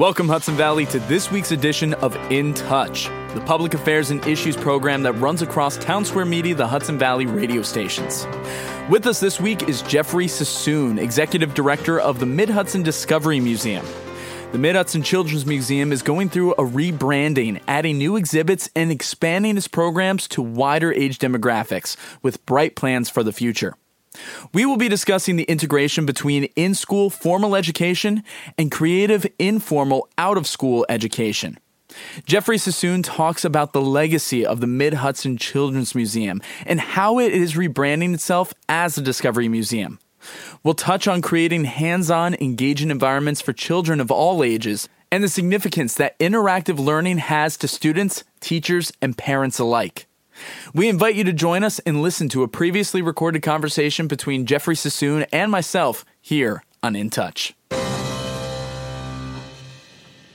Welcome, Hudson Valley, to this week's edition of In Touch, the public affairs and issues program that runs across Town Square Media, the Hudson Valley radio stations. With us this week is Jeffrey Sassoon, Executive Director of the Mid Hudson Discovery Museum. The Mid Hudson Children's Museum is going through a rebranding, adding new exhibits and expanding its programs to wider age demographics with bright plans for the future. We will be discussing the integration between in school formal education and creative informal out of school education. Jeffrey Sassoon talks about the legacy of the Mid Hudson Children's Museum and how it is rebranding itself as a Discovery Museum. We'll touch on creating hands on, engaging environments for children of all ages and the significance that interactive learning has to students, teachers, and parents alike. We invite you to join us and listen to a previously recorded conversation between Jeffrey Sassoon and myself here on In Touch.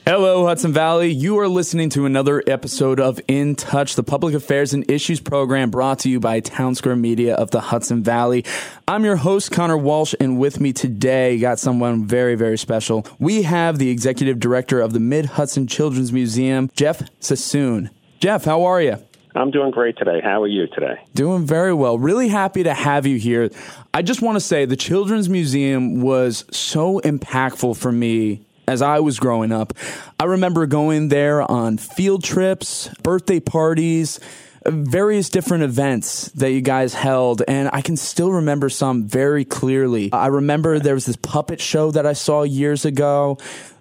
Hello, Hudson Valley. You are listening to another episode of In Touch, the public affairs and issues program brought to you by Town Square Media of the Hudson Valley. I'm your host, Connor Walsh, and with me today, got someone very, very special. We have the executive director of the Mid Hudson Children's Museum, Jeff Sassoon. Jeff, how are you? I'm doing great today. How are you today? Doing very well. Really happy to have you here. I just want to say the Children's Museum was so impactful for me as I was growing up. I remember going there on field trips, birthday parties, various different events that you guys held, and I can still remember some very clearly. I remember there was this puppet show that I saw years ago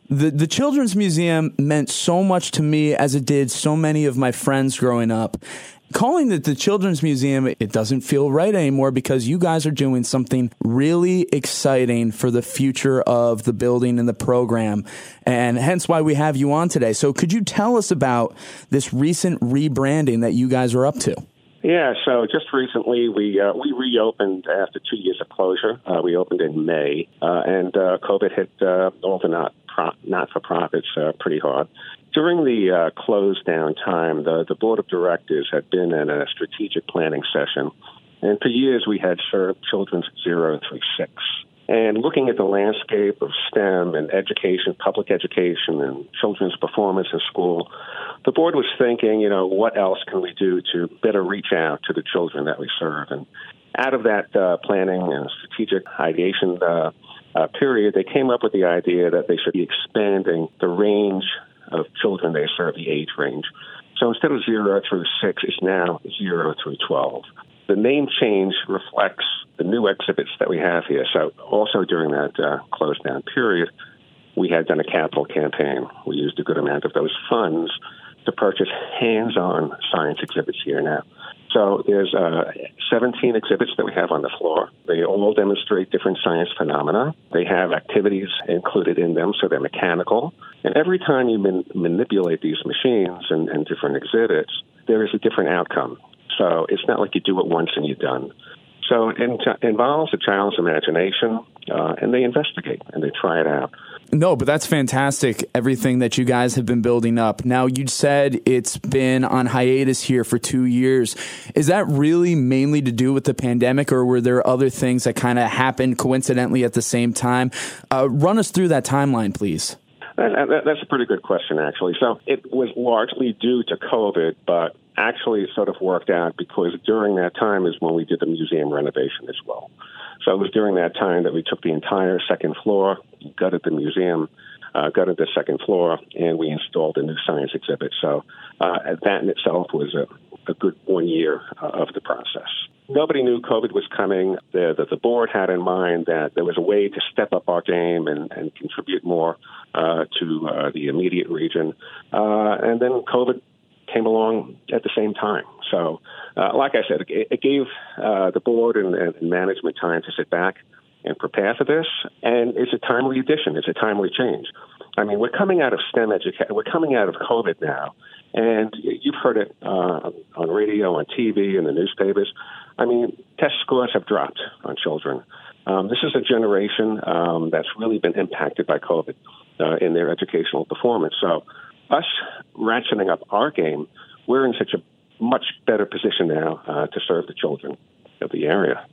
the the children's museum meant so much to me as it did so many of my friends growing up. Calling it the children's museum it doesn't feel right anymore because you guys are doing something really exciting for the future of the building and the program and hence why we have you on today. So could you tell us about this recent rebranding that you guys are up to? Yeah, so just recently we uh, we reopened after two years of closure. Uh, we opened in May, uh, and uh, COVID hit uh, all the not pro- not for profits uh, pretty hard. During the uh, close down time, the the board of directors had been in a strategic planning session, and for years we had served children zero through six. And looking at the landscape of STEM and education, public education, and children's performance in school, the board was thinking, you know, what else can we do to better reach out to the children that we serve? And out of that uh, planning and strategic ideation uh, uh, period, they came up with the idea that they should be expanding the range of children they serve, the age range. So instead of zero through six, it's now zero through 12. The name change reflects the new exhibits that we have here. So, also during that uh, closed down period, we had done a capital campaign. We used a good amount of those funds to purchase hands on science exhibits here now. So there's uh, 17 exhibits that we have on the floor. They all demonstrate different science phenomena. They have activities included in them, so they're mechanical. And every time you man- manipulate these machines and, and different exhibits, there is a different outcome. So it's not like you do it once and you're done. So it involves a child's imagination, uh, and they investigate and they try it out. No, but that's fantastic. Everything that you guys have been building up. Now, you said it's been on hiatus here for two years. Is that really mainly to do with the pandemic, or were there other things that kind of happened coincidentally at the same time? Uh, run us through that timeline, please. That's a pretty good question, actually. So it was largely due to COVID, but actually it sort of worked out because during that time is when we did the museum renovation as well. So it was during that time that we took the entire second floor, gutted the museum, uh, gutted the second floor, and we installed a new science exhibit. So uh, that in itself was a, a good one year uh, of the process. Nobody knew COVID was coming. The, the, the, board had in mind that there was a way to step up our game and, and contribute more uh, to uh, the immediate region. Uh, and then COVID came along at the same time. So, uh, like I said, it, it gave uh, the board and, and, management time to sit back and prepare for this. And it's a timely addition. It's a timely change. I mean, we're coming out of STEM education. We're coming out of COVID now, and you've heard it uh, on radio, on TV, in the newspapers. I mean, test scores have dropped on children. Um, this is a generation um, that's really been impacted by COVID uh, in their educational performance. So, us ratcheting up our game, we're in such a much better position now uh, to serve the children of the area.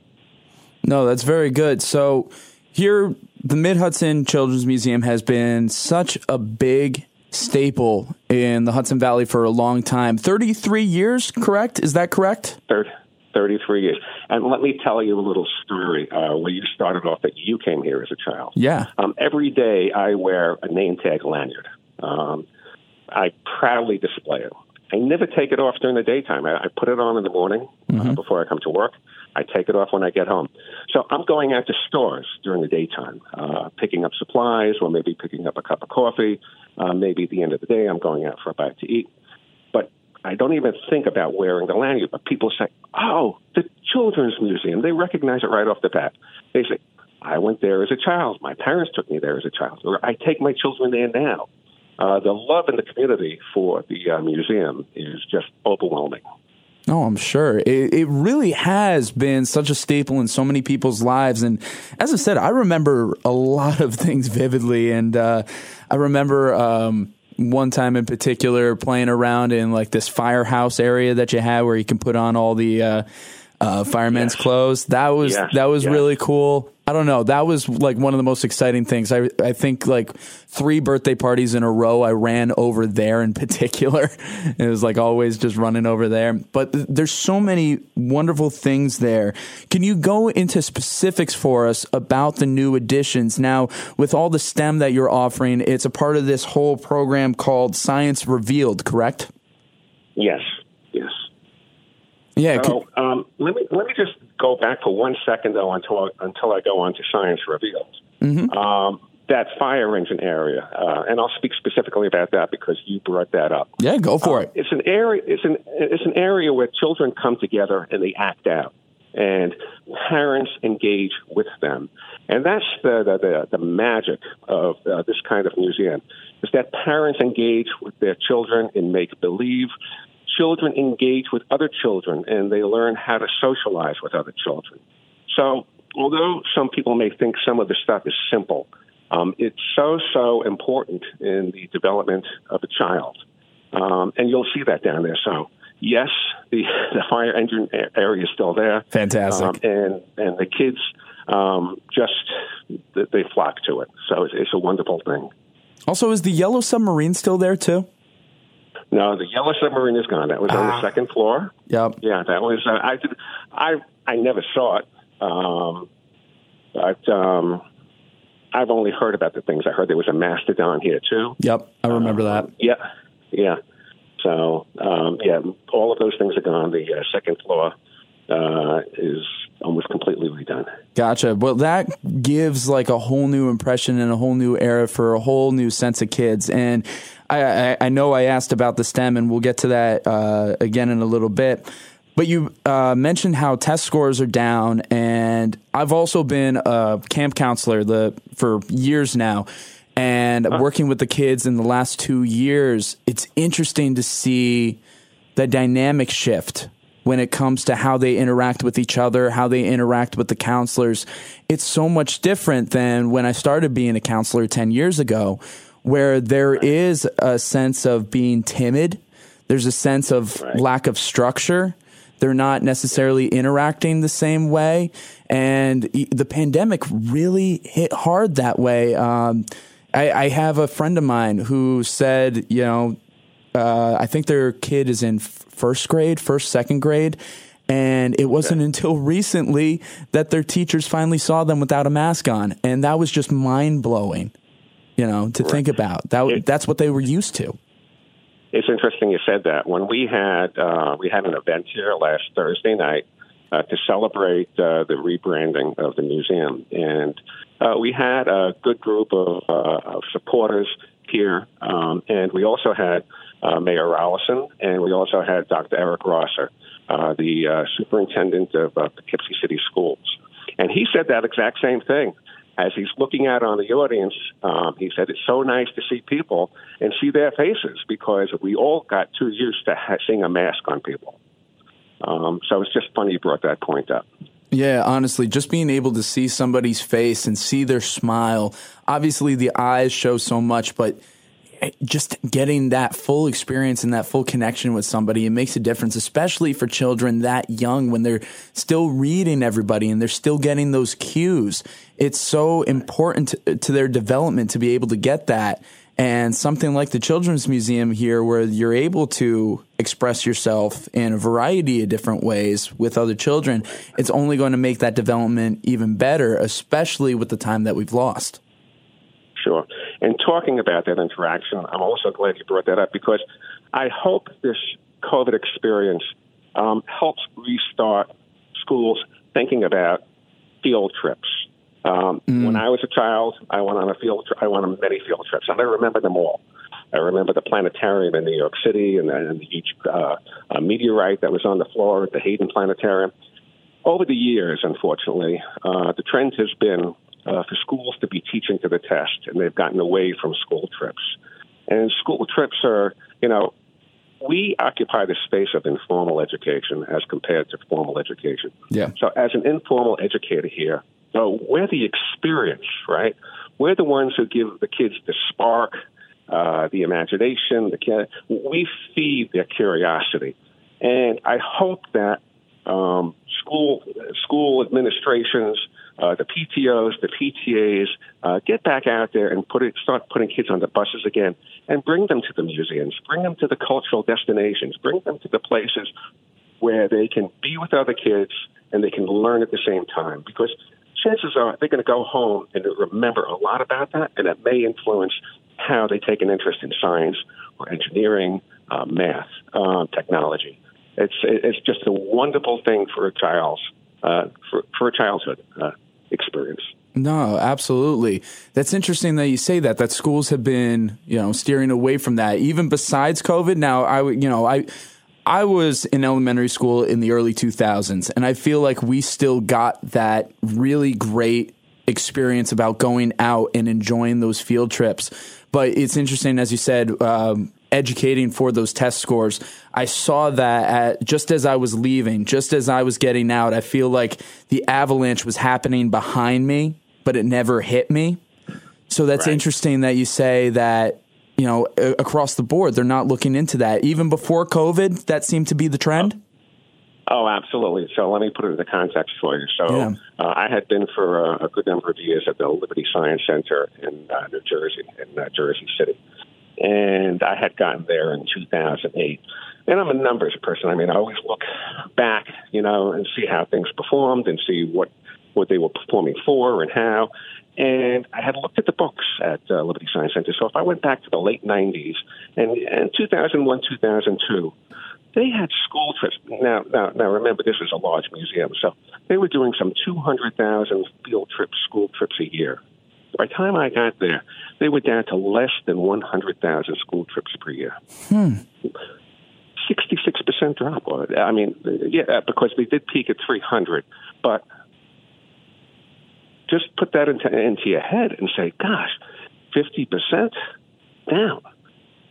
No, that's very good. So, here the Mid Hudson Children's Museum has been such a big staple in the Hudson Valley for a long time. 33 years, correct? Is that correct? 30, 33 years. And let me tell you a little story uh, where you started off that you came here as a child. Yeah. Um, every day I wear a name tag lanyard. Um, I proudly display it. I never take it off during the daytime. I, I put it on in the morning uh, mm-hmm. uh, before I come to work. I take it off when I get home. So I'm going out to stores during the daytime, uh, picking up supplies or maybe picking up a cup of coffee. Uh, maybe at the end of the day, I'm going out for a bite to eat. But I don't even think about wearing the lanyard. But people say, oh, the Children's Museum. They recognize it right off the bat. They say, I went there as a child. My parents took me there as a child. Or I take my children there now. Uh, the love in the community for the uh, museum is just overwhelming. Oh, I'm sure. It, it, really has been such a staple in so many people's lives. And as I said, I remember a lot of things vividly. And uh, I remember um, one time in particular playing around in like this firehouse area that you had where you can put on all the uh, firemen's yes. clothes. That was yes. that was yes. really cool. I don't know. That was like one of the most exciting things. I I think like three birthday parties in a row. I ran over there in particular. it was like always just running over there. But th- there's so many wonderful things there. Can you go into specifics for us about the new additions? Now, with all the STEM that you're offering, it's a part of this whole program called Science Revealed, correct? Yes. Yes. Yeah. So um, let me let me just go back for one second though until until I go on to science reveals. Mm-hmm. Um, that fire engine area, uh, and I'll speak specifically about that because you brought that up. Yeah, go for uh, it. It's an area. It's an it's an area where children come together and they act out, and parents engage with them, and that's the the, the, the magic of uh, this kind of museum is that parents engage with their children in make believe children engage with other children and they learn how to socialize with other children. So, although some people may think some of the stuff is simple, um, it's so, so important in the development of a child. Um, and you'll see that down there. So, yes, the, the fire engine area is still there. Fantastic. Um, and, and the kids um, just, they flock to it. So, it's, it's a wonderful thing. Also, is the yellow submarine still there too? No, the yellow submarine is gone. That was on the ah. second floor. Yep. Yeah, that was. Uh, I did. I I never saw it, um, but um, I've only heard about the things. I heard there was a mastodon here too. Yep, I remember that. Um, yeah, yeah. So um, yeah, all of those things are gone. The uh, second floor uh, is almost completely redone. Gotcha. Well, that gives like a whole new impression and a whole new era for a whole new sense of kids. And I, I, I know I asked about the STEM, and we'll get to that uh, again in a little bit. But you uh, mentioned how test scores are down, and I've also been a camp counselor the, for years now, and huh. working with the kids in the last two years. It's interesting to see the dynamic shift when it comes to how they interact with each other, how they interact with the counselors. It's so much different than when I started being a counselor 10 years ago, where there is a sense of being timid. There's a sense of right. lack of structure. They're not necessarily interacting the same way. And the pandemic really hit hard that way. Um, I, I, have a friend of mine who said, you know, uh, I think their kid is in first grade, first, second grade. And it wasn't okay. until recently that their teachers finally saw them without a mask on. And that was just mind blowing, you know, to right. think about. That, it, that's what they were used to. It's interesting you said that. When we had, uh, we had an event here last Thursday night uh, to celebrate uh, the rebranding of the museum. And uh, we had a good group of, uh, of supporters here. Um, and we also had uh, Mayor Rolison, and we also had Dr. Eric Rosser, uh, the uh, superintendent of uh, Poughkeepsie City Schools. And he said that exact same thing. As he's looking out on the audience, um, he said, It's so nice to see people and see their faces because we all got too used to ha- seeing a mask on people. Um, so it's just funny you brought that point up. Yeah, honestly, just being able to see somebody's face and see their smile. Obviously, the eyes show so much, but just getting that full experience and that full connection with somebody, it makes a difference, especially for children that young when they're still reading everybody and they're still getting those cues. It's so important to, their development to be able to get that. And something like the Children's Museum here, where you're able to express yourself in a variety of different ways with other children, it's only going to make that development even better, especially with the time that we've lost. Sure. And talking about that interaction, I'm also glad you brought that up because I hope this COVID experience um, helps restart schools thinking about field trips. Um, mm. When I was a child, I went on a field. Tri- I went on many field trips, and I remember them all. I remember the planetarium in New York City and, and each uh, meteorite that was on the floor at the Hayden Planetarium. Over the years, unfortunately, uh, the trend has been uh, for schools to be teaching to the test, and they've gotten away from school trips. And school trips are, you know, we occupy the space of informal education as compared to formal education. Yeah. So, as an informal educator here, so we're the experience, right? We're the ones who give the kids the spark, uh, the imagination. The we feed their curiosity, and I hope that um, school school administrations, uh, the PTOS, the PTAs, uh, get back out there and put it, start putting kids on the buses again, and bring them to the museums, bring them to the cultural destinations, bring them to the places where they can be with other kids and they can learn at the same time. Because chances are they're going to go home and remember a lot about that, and it may influence how they take an interest in science or engineering, uh, math, uh, technology. It's it's just a wonderful thing for a child's uh, for for a childhood uh, experience. No, absolutely. That's interesting that you say that. That schools have been, you know, steering away from that, even besides COVID. Now, I, you know, I, I was in elementary school in the early 2000s, and I feel like we still got that really great experience about going out and enjoying those field trips. But it's interesting, as you said, um, educating for those test scores. I saw that at, just as I was leaving, just as I was getting out, I feel like the avalanche was happening behind me, but it never hit me. So that's right. interesting that you say that you know, across the board, they're not looking into that. Even before COVID, that seemed to be the trend. Oh, absolutely. So let me put it into context for you. So yeah. uh, I had been for a, a, good number of years at the Liberty Science Center in uh, New Jersey, in uh, Jersey City, and I had gotten there in 2008. And I'm a numbers person. I mean, I always look back, you know, and see how things performed and see what what they were performing for and how. And I had looked at the books at uh, Liberty Science Center. So if I went back to the late 90s and, and 2001, 2002, they had school trips. Now, now, now, remember, this is a large museum, so they were doing some 200,000 field trips, school trips a year. By the time I got there, they were down to less than 100,000 school trips per year. Hmm. 66% drop. I mean, yeah, because they did peak at 300, but just put that into, into your head and say, gosh, 50% down.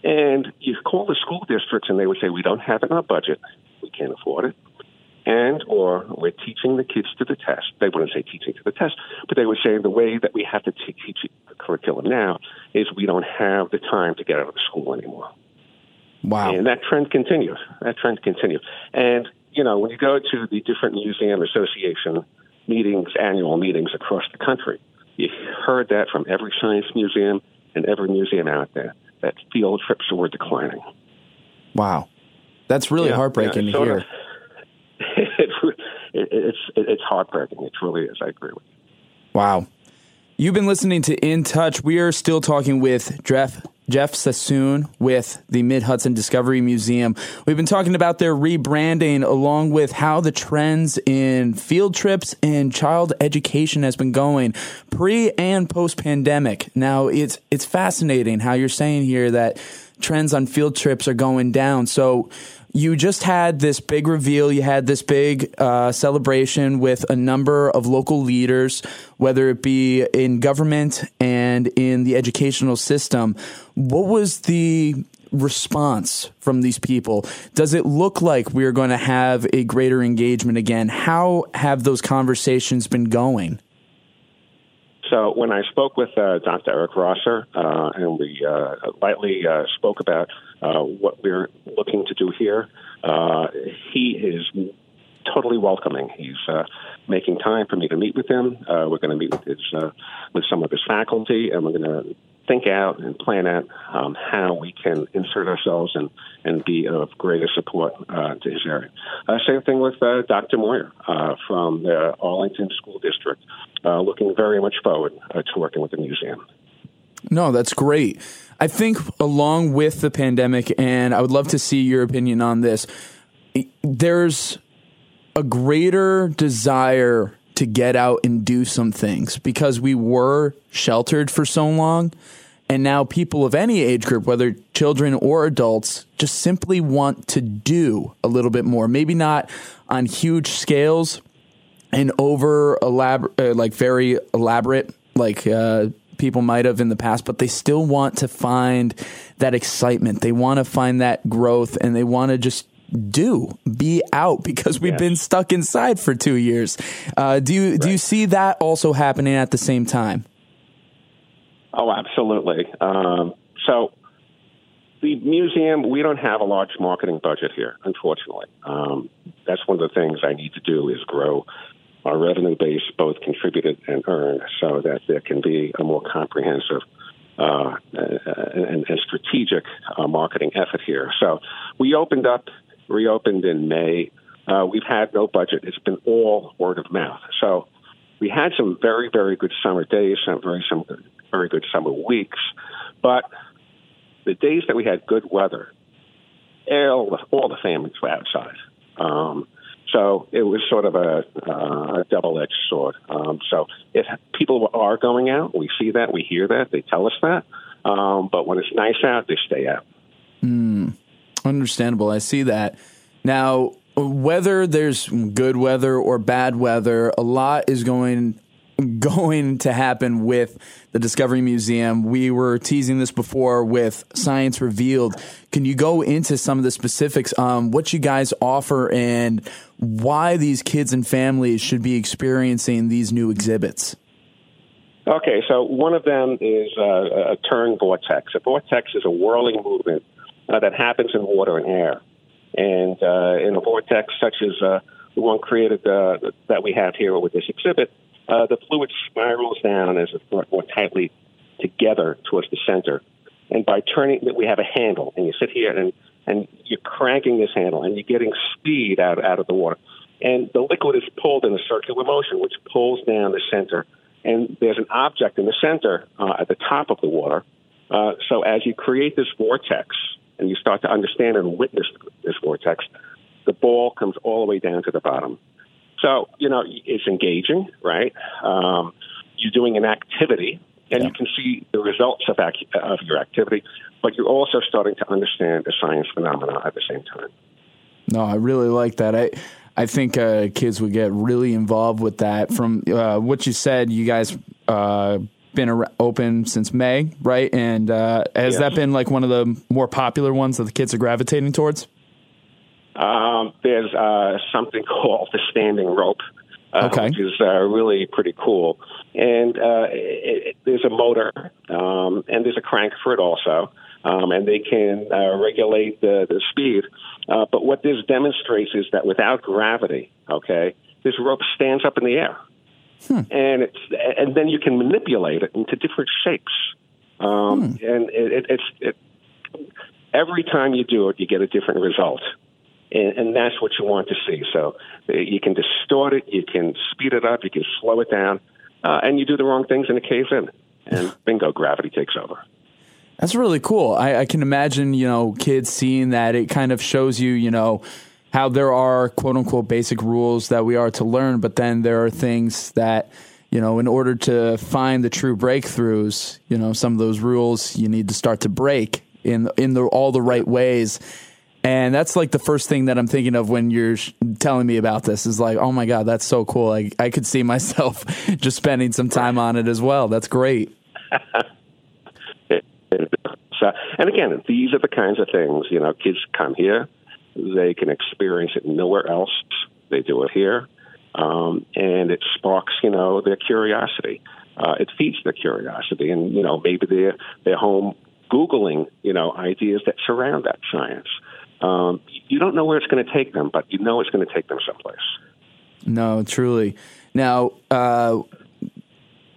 And you call the school districts and they would say, we don't have it in our budget. We can't afford it. And or we're teaching the kids to the test. They wouldn't say teaching to the test, but they would say the way that we have to t- teach the curriculum now is we don't have the time to get out of school anymore. Wow. And that trend continues. That trend continues. And, you know, when you go to the different museum association meetings, annual meetings across the country. You heard that from every science museum and every museum out there that field trips were declining. Wow, that's really yeah, heartbreaking yeah, to hear. Of, it, it's it, it's heartbreaking. It truly is. I agree with you. Wow. You've been listening to In Touch. We are still talking with Jeff Jeff Sassoon with the Mid Hudson Discovery Museum. We've been talking about their rebranding along with how the trends in field trips and child education has been going pre and post pandemic. Now it's it's fascinating how you're saying here that trends on field trips are going down. So you just had this big reveal. You had this big uh, celebration with a number of local leaders, whether it be in government and in the educational system. What was the response from these people? Does it look like we're going to have a greater engagement again? How have those conversations been going? So when I spoke with uh, Dr. Eric Rosser, uh, and we uh, lightly uh, spoke about uh, what we're looking to do here, uh, he is totally welcoming. He's making time for me to meet with him. we're going to meet with his with some of his faculty, and we're going to think out and plan out um, how we can insert ourselves and, and be of greater support uh, to his area. Uh, same thing with uh, Dr. Moyer uh, from the Arlington School District, uh, looking very much forward uh, to working with the museum. No, that's great. I think along with the pandemic, and I would love to see your opinion on this, there's a greater desire to get out and do some things because we were sheltered for so long. And now people of any age group, whether children or adults, just simply want to do a little bit more. Maybe not on huge scales and over elaborate, uh, like very elaborate, like uh, people might have in the past, but they still want to find that excitement. They want to find that growth and they want to just do be out because we've yes. been stuck inside for two years. Uh, do you right. do you see that also happening at the same time? Oh, absolutely. Um, so the museum, we don't have a large marketing budget here, unfortunately. Um, that's one of the things I need to do is grow our revenue base, both contributed and earned, so that there can be a more comprehensive uh, and, and, strategic uh, marketing effort here. So we opened up reopened in May. Uh, we've had no budget. It's been all word of mouth. So we had some very, very good summer days, some very, some very good summer weeks. But the days that we had good weather, all the, all the families were outside. Um, so it was sort of a, uh, a double-edged sword. Um, so if people are going out, we see that, we hear that, they tell us that. Um, but when it's nice out, they stay out. Mm. Understandable. I see that. Now, whether there's good weather or bad weather, a lot is going going to happen with the Discovery Museum. We were teasing this before with Science Revealed. Can you go into some of the specifics on what you guys offer and why these kids and families should be experiencing these new exhibits? Okay, so one of them is uh, a turn vortex. A vortex is a whirling movement uh, that happens in water and air. And uh, in a vortex such as uh, the one created uh, that we have here with this exhibit, uh, the fluid spirals down as it more tightly together towards the center. And by turning, we have a handle, and you sit here and, and you're cranking this handle, and you're getting speed out, out of the water. And the liquid is pulled in a circular motion, which pulls down the center. And there's an object in the center uh, at the top of the water. Uh, so as you create this vortex, and you start to understand and witness this vortex, the ball comes all the way down to the bottom. So, you know, it's engaging, right? Um, you're doing an activity, and yeah. you can see the results of, ac- of your activity, but you're also starting to understand the science phenomena at the same time. No, I really like that. I I think uh, kids would get really involved with that. From uh, what you said, you guys uh, been open since May, right? And uh, has that been like one of the more popular ones that the kids are gravitating towards? Um, there's uh, something called the standing rope, uh, okay. which is uh, really pretty cool. And uh, it, it, there's a motor, um, and there's a crank for it also, um, and they can uh, regulate the, the speed. but what this demonstrates is that without gravity, okay, this rope stands up in the air. Hmm. And it's and then you can manipulate it into different shapes. Um, hmm. And it, it, it's it, every time you do it, you get a different result. And, and, that's what you want to see. So uh, you can distort it, you can speed it up, you can slow it down, uh, and you do the wrong things and it caves in. And bingo, gravity takes over. That's really cool. I, I can imagine, you know, kids seeing that. It kind of shows you, you know, how there are quote unquote basic rules that we are to learn, but then there are things that, you know, in order to find the true breakthroughs, you know, some of those rules you need to start to break in in the all the right ways. And that's like the first thing that I'm thinking of when you're telling me about this is like, oh my God, that's so cool. I, I could see myself just spending some time on it as well. That's great. and again, these are the kinds of things, you know, kids come here, they can experience it nowhere else. They do it here, um, and it sparks, you know, their curiosity. uh, it feeds their curiosity, and you know maybe they're they're home googling you know ideas that surround that science. Um, you don't know where it's going to take them, but you know it's going to take them someplace. No, truly. Now, uh,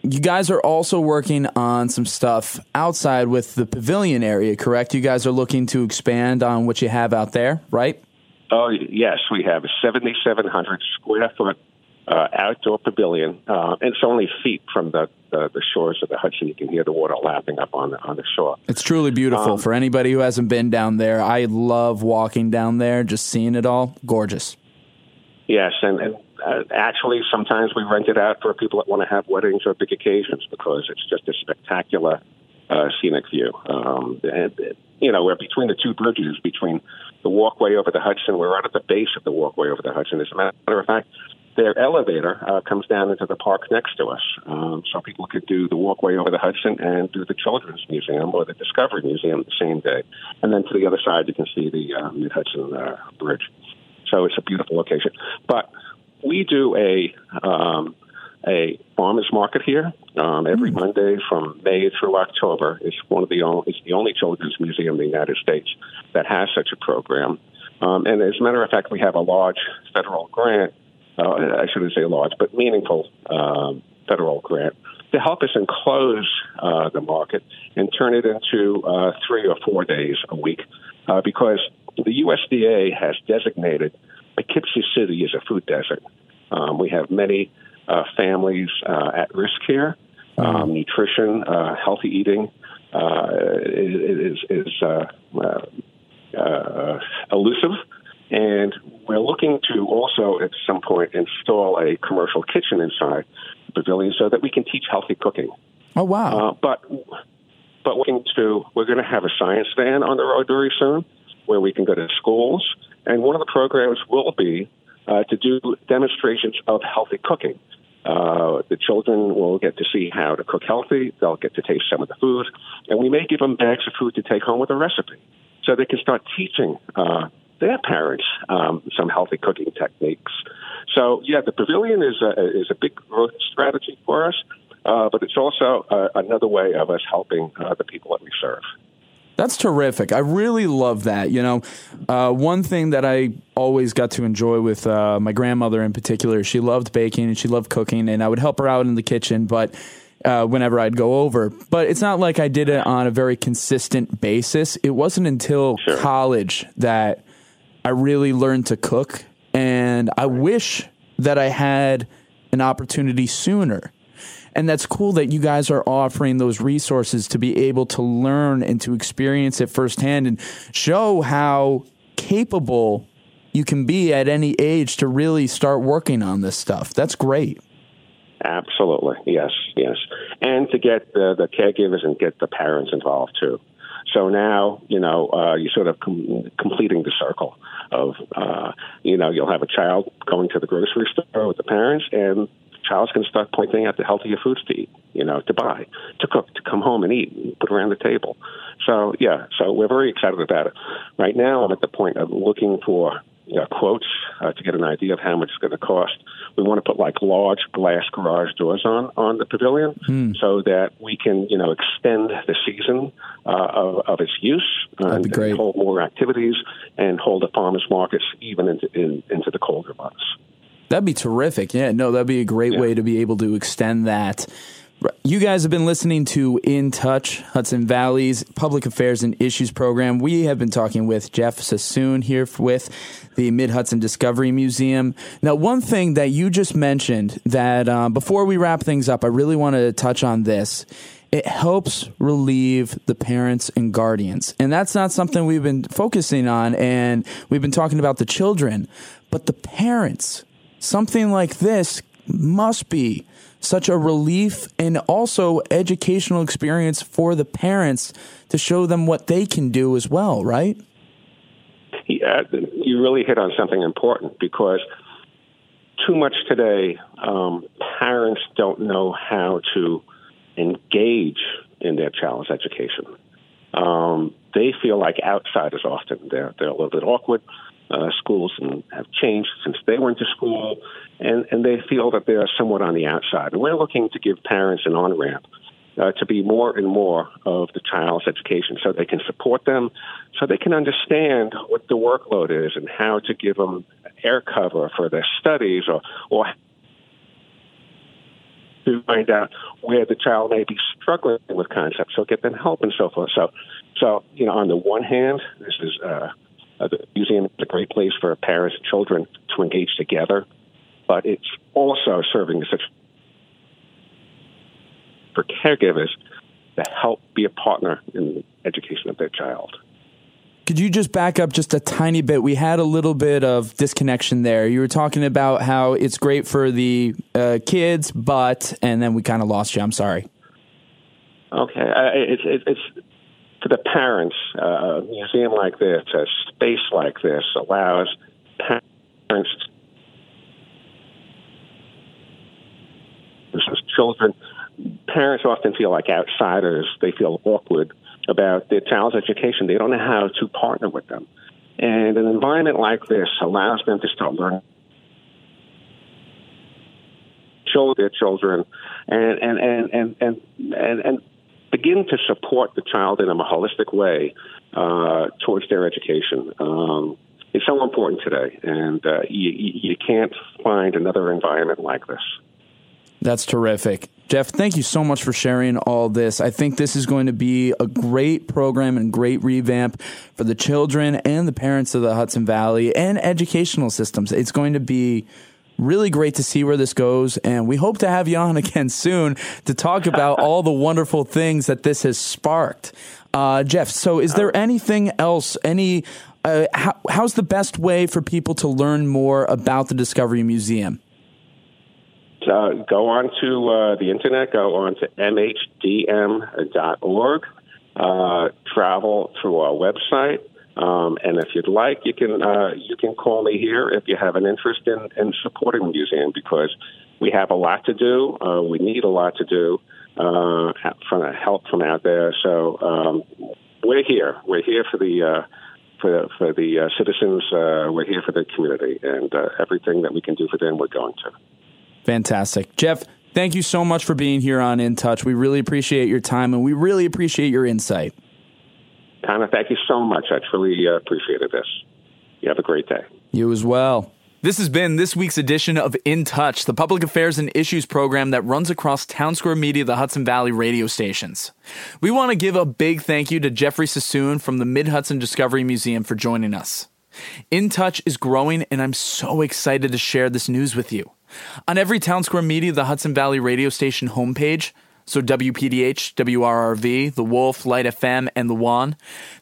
you guys are also working on some stuff outside with the pavilion area, correct? You guys are looking to expand on what you have out there, right? Oh, yes. We have a 7,700 square foot uh, outdoor pavilion. Uh, it's only feet from the, the, the, shores of the Hudson. You can hear the water lapping up on the, on the shore. It's truly beautiful. Um, For anybody who hasn't been down there, I love walking down there, just seeing it all. Gorgeous. Yes, and, and uh, actually, sometimes we rent it out for people that want to have weddings or big occasions because it's just a spectacular uh, scenic view. Um, and, you know, we're between the two bridges, between the walkway over the Hudson. We're right at the base of the walkway over the Hudson. As a matter of fact, their elevator uh, comes down into the park next to us, um, so people could do the walkway over the Hudson and do the Children's Museum or the Discovery Museum the same day. And then to the other side, you can see the uh, Mid Hudson uh, Bridge. So it's a beautiful location. But we do a um, a farmers market here um, every mm. Monday from May through October. It's one of the only it's the only children's museum in the United States that has such a program. Um, and as a matter of fact, we have a large federal grant. Uh, I shouldn't say large, but meaningful um, federal grant to help us enclose uh, the market and turn it into uh, three or four days a week, uh, because the USDA has designated Poughkeepsie City as a food desert. Um, we have many uh, families uh, at risk here. Um, mm-hmm. nutrition, uh, healthy eating uh, is, is uh, uh, elusive. And we're looking to also, at some point, install a commercial kitchen inside the pavilion so that we can teach healthy cooking. Oh, wow. but but looking to, we're going to have a science van on the road very soon where we can go to schools and one of the programs will be uh, to do demonstrations of healthy cooking. Uh, the children will get to see how to cook healthy. They'll get to taste some of the food, and we may give them bags of food to take home with a recipe, so they can start teaching uh, their parents um, some healthy cooking techniques. So, yeah, the pavilion is a, is a big growth strategy for us, uh, but it's also uh, another way of us helping uh, the people that we serve. That's terrific. I really love that. You know, uh, one thing that I always got to enjoy with uh, my grandmother in particular, she loved baking and she loved cooking, and I would help her out in the kitchen, but uh, whenever I'd go over. But it's not like I did it on a very consistent basis. It wasn't until sure. college that I really learned to cook, and I wish that I had an opportunity sooner and that's cool that you guys are offering those resources to be able to learn and to experience it firsthand and show how capable you can be at any age to really start working on this stuff. That's great. Absolutely. Yes, yes. And to get the, the caregivers and get the parents involved too. So now, you know, uh, you're sort of com- completing the circle of, uh, you know, you'll have a child going to the grocery store with the parents, and child's going to start pointing out the healthier foods to eat, you know, to buy, to cook, to come home and eat, and put around the table. So yeah, so we're very excited about it. Right now, I'm at the point of looking for you know, quotes uh, to get an idea of how much it's going to cost. We want to put like large glass garage doors on on the pavilion hmm. so that we can you know extend the season uh, of, of its use and, and, hold more activities and hold the farmers markets even into in, into the colder months. That'd be terrific. Yeah, no, that'd be a great yeah. way to be able to extend that. You guys have been listening to In Touch, Hudson Valley's Public Affairs and Issues program. We have been talking with Jeff Sassoon here with the Mid Hudson Discovery Museum. Now, one thing that you just mentioned that uh, before we wrap things up, I really want to touch on this. It helps relieve the parents and guardians. And that's not something we've been focusing on, and we've been talking about the children, but the parents something like this must be such a relief and also educational experience for the parents to show them what they can do as well, right? Yeah, you really hit on something important because too much today, um, parents don't know how to engage in their child's education. Um, they feel like outsiders often. They're, they're a little bit awkward. Uh, schools and have changed since they went to school, and, and they feel that they are somewhat on the outside. And we're looking to give parents an on ramp uh, to be more and more of the child's education so they can support them, so they can understand what the workload is and how to give them air cover for their studies or, or to find out where the child may be struggling with concepts, so get them help and so forth. So, so you know, on the one hand, this is uh, uh, the museum is a great place for parents and children to engage together, but it's also serving as such for caregivers to help be a partner in the education of their child. Could you just back up just a tiny bit? We had a little bit of disconnection there. You were talking about how it's great for the uh, kids, but, and then we kind of lost you. I'm sorry. Okay. Uh, it's, it's, it's for the parents. Uh, a museum like this, a space like this allows parents, children, parents often feel like outsiders. They feel awkward about their child's education. They don't know how to partner with them. And an environment like this allows them to start learning show their children and and and and and and, and begin to support the child in a holistic way uh, towards their education. Um, it's so important today, and uh, you, you can't find another environment like this. That's terrific. Jeff, thank you so much for sharing all this. I think this is going to be a great program and great revamp for the children and the parents of the Hudson Valley and educational systems. It's going to be really great to see where this goes. And we hope to have you on again soon to talk about all the wonderful things that this has sparked. Uh, Jeff, so is there anything else, any, uh, how, how's the best way for people to learn more about the Discovery Museum? uh, go on to uh, the internet, go on to mhdm.org, uh, travel through our website. Um, and if you'd like, you can uh, you can call me here if you have an interest in, in supporting the museum because we have a lot to do. Uh, we need a lot to do uh, from help from out there. So um, we're here. We're here for the uh, for for the uh, citizens. Uh, we're here for the community, and everything that we can do for them, we're going to. Fantastic. Jeff, thank you so much for being here on In Touch. We really appreciate your time and we really appreciate your insight. Connor, thank you so much. I truly uh, appreciated this. You have a great day. You as well. This has been this week's edition of In Touch, the public affairs and issues program that runs across Town Square Media, the Hudson Valley radio stations. We want to give a big thank you to Jeffrey Sassoon from the Mid Hudson Discovery Museum for joining us. In Touch is growing, and I'm so excited to share this news with you. On every Town Square Media, the Hudson Valley radio station homepage, so WPDH, WRRV, The Wolf, Lite FM, and The Juan,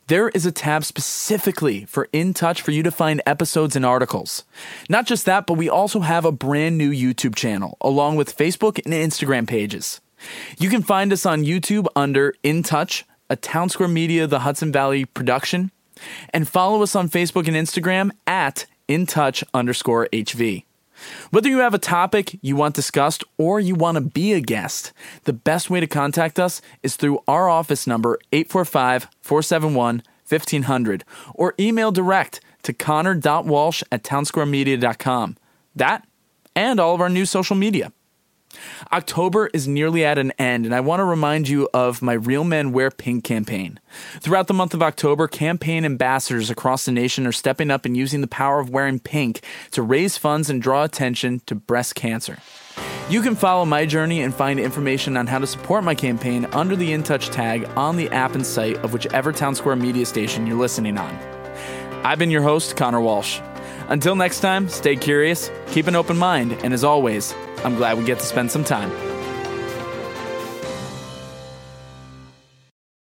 there is a tab specifically for In Touch for you to find episodes and articles. Not just that, but we also have a brand new YouTube channel, along with Facebook and Instagram pages. You can find us on YouTube under In Touch, a Town Square Media, the Hudson Valley production, and follow us on Facebook and Instagram at In Touch underscore HV. Whether you have a topic you want discussed or you want to be a guest, the best way to contact us is through our office number 845 471 1500 or email direct to connor.walsh at townsquaremedia.com. That and all of our new social media. October is nearly at an end, and I want to remind you of my Real Men Wear Pink campaign. Throughout the month of October, campaign ambassadors across the nation are stepping up and using the power of wearing pink to raise funds and draw attention to breast cancer. You can follow my journey and find information on how to support my campaign under the In Touch tag on the app and site of whichever Town Square media station you're listening on. I've been your host, Connor Walsh. Until next time, stay curious, keep an open mind, and as always, I'm glad we get to spend some time.